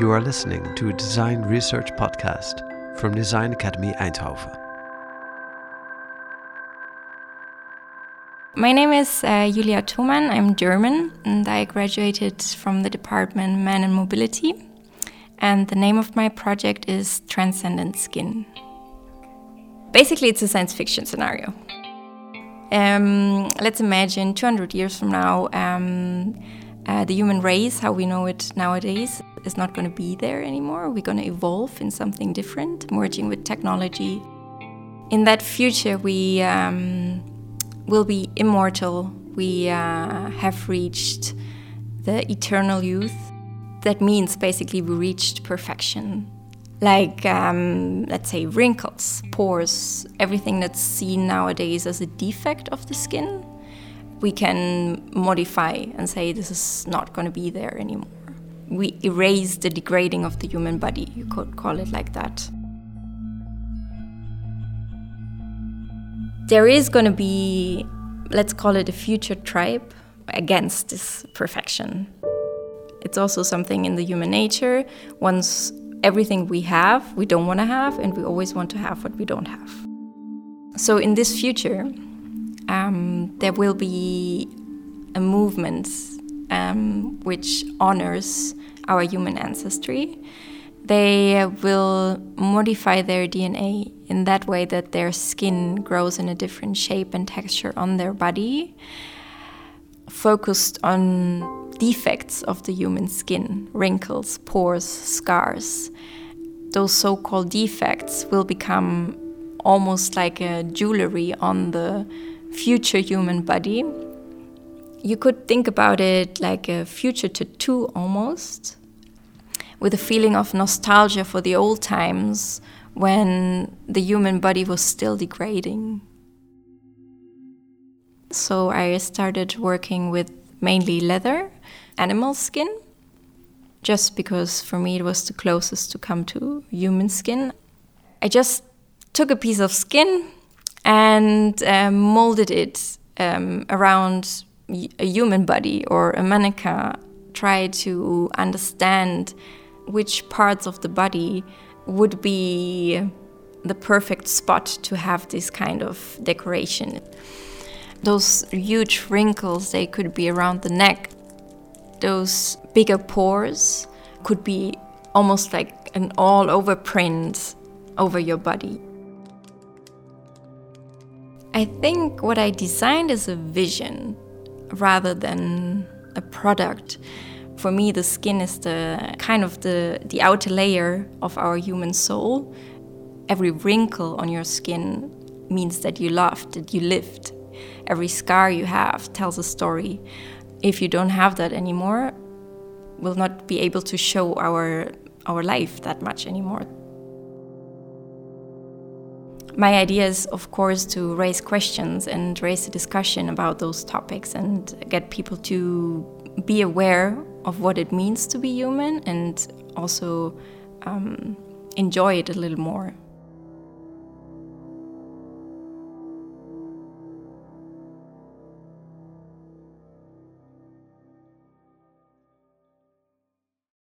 You are listening to a design research podcast from Design Academy Eindhoven. My name is uh, Julia Thomann. I'm German and I graduated from the department Man and Mobility. And the name of my project is Transcendent Skin. Basically, it's a science fiction scenario. Um, let's imagine 200 years from now, um, uh, the human race, how we know it nowadays, is not going to be there anymore. We're going to evolve in something different, merging with technology. In that future, we um, will be immortal. We uh, have reached the eternal youth. That means basically we reached perfection. Like, um, let's say, wrinkles, pores, everything that's seen nowadays as a defect of the skin, we can modify and say this is not going to be there anymore we erase the degrading of the human body, you could call it like that. There is going to be, let's call it a future tribe against this perfection. It's also something in the human nature. Once everything we have, we don't want to have, and we always want to have what we don't have. So, in this future, um, there will be a movement um, which honors our human ancestry. They will modify their DNA in that way that their skin grows in a different shape and texture on their body, focused on defects of the human skin wrinkles, pores, scars. Those so called defects will become almost like a jewelry on the future human body you could think about it like a future tattoo almost, with a feeling of nostalgia for the old times when the human body was still degrading. So I started working with mainly leather, animal skin, just because for me it was the closest to come to human skin. I just took a piece of skin and um, molded it um, around a human body or a mannequin try to understand which parts of the body would be the perfect spot to have this kind of decoration. Those huge wrinkles, they could be around the neck. Those bigger pores could be almost like an all over print over your body. I think what I designed is a vision rather than a product. For me, the skin is the kind of the, the outer layer of our human soul. Every wrinkle on your skin means that you loved, that you lived. Every scar you have tells a story. If you don't have that anymore, we'll not be able to show our our life that much anymore. My idea is, of course, to raise questions and raise a discussion about those topics and get people to be aware of what it means to be human and also um, enjoy it a little more.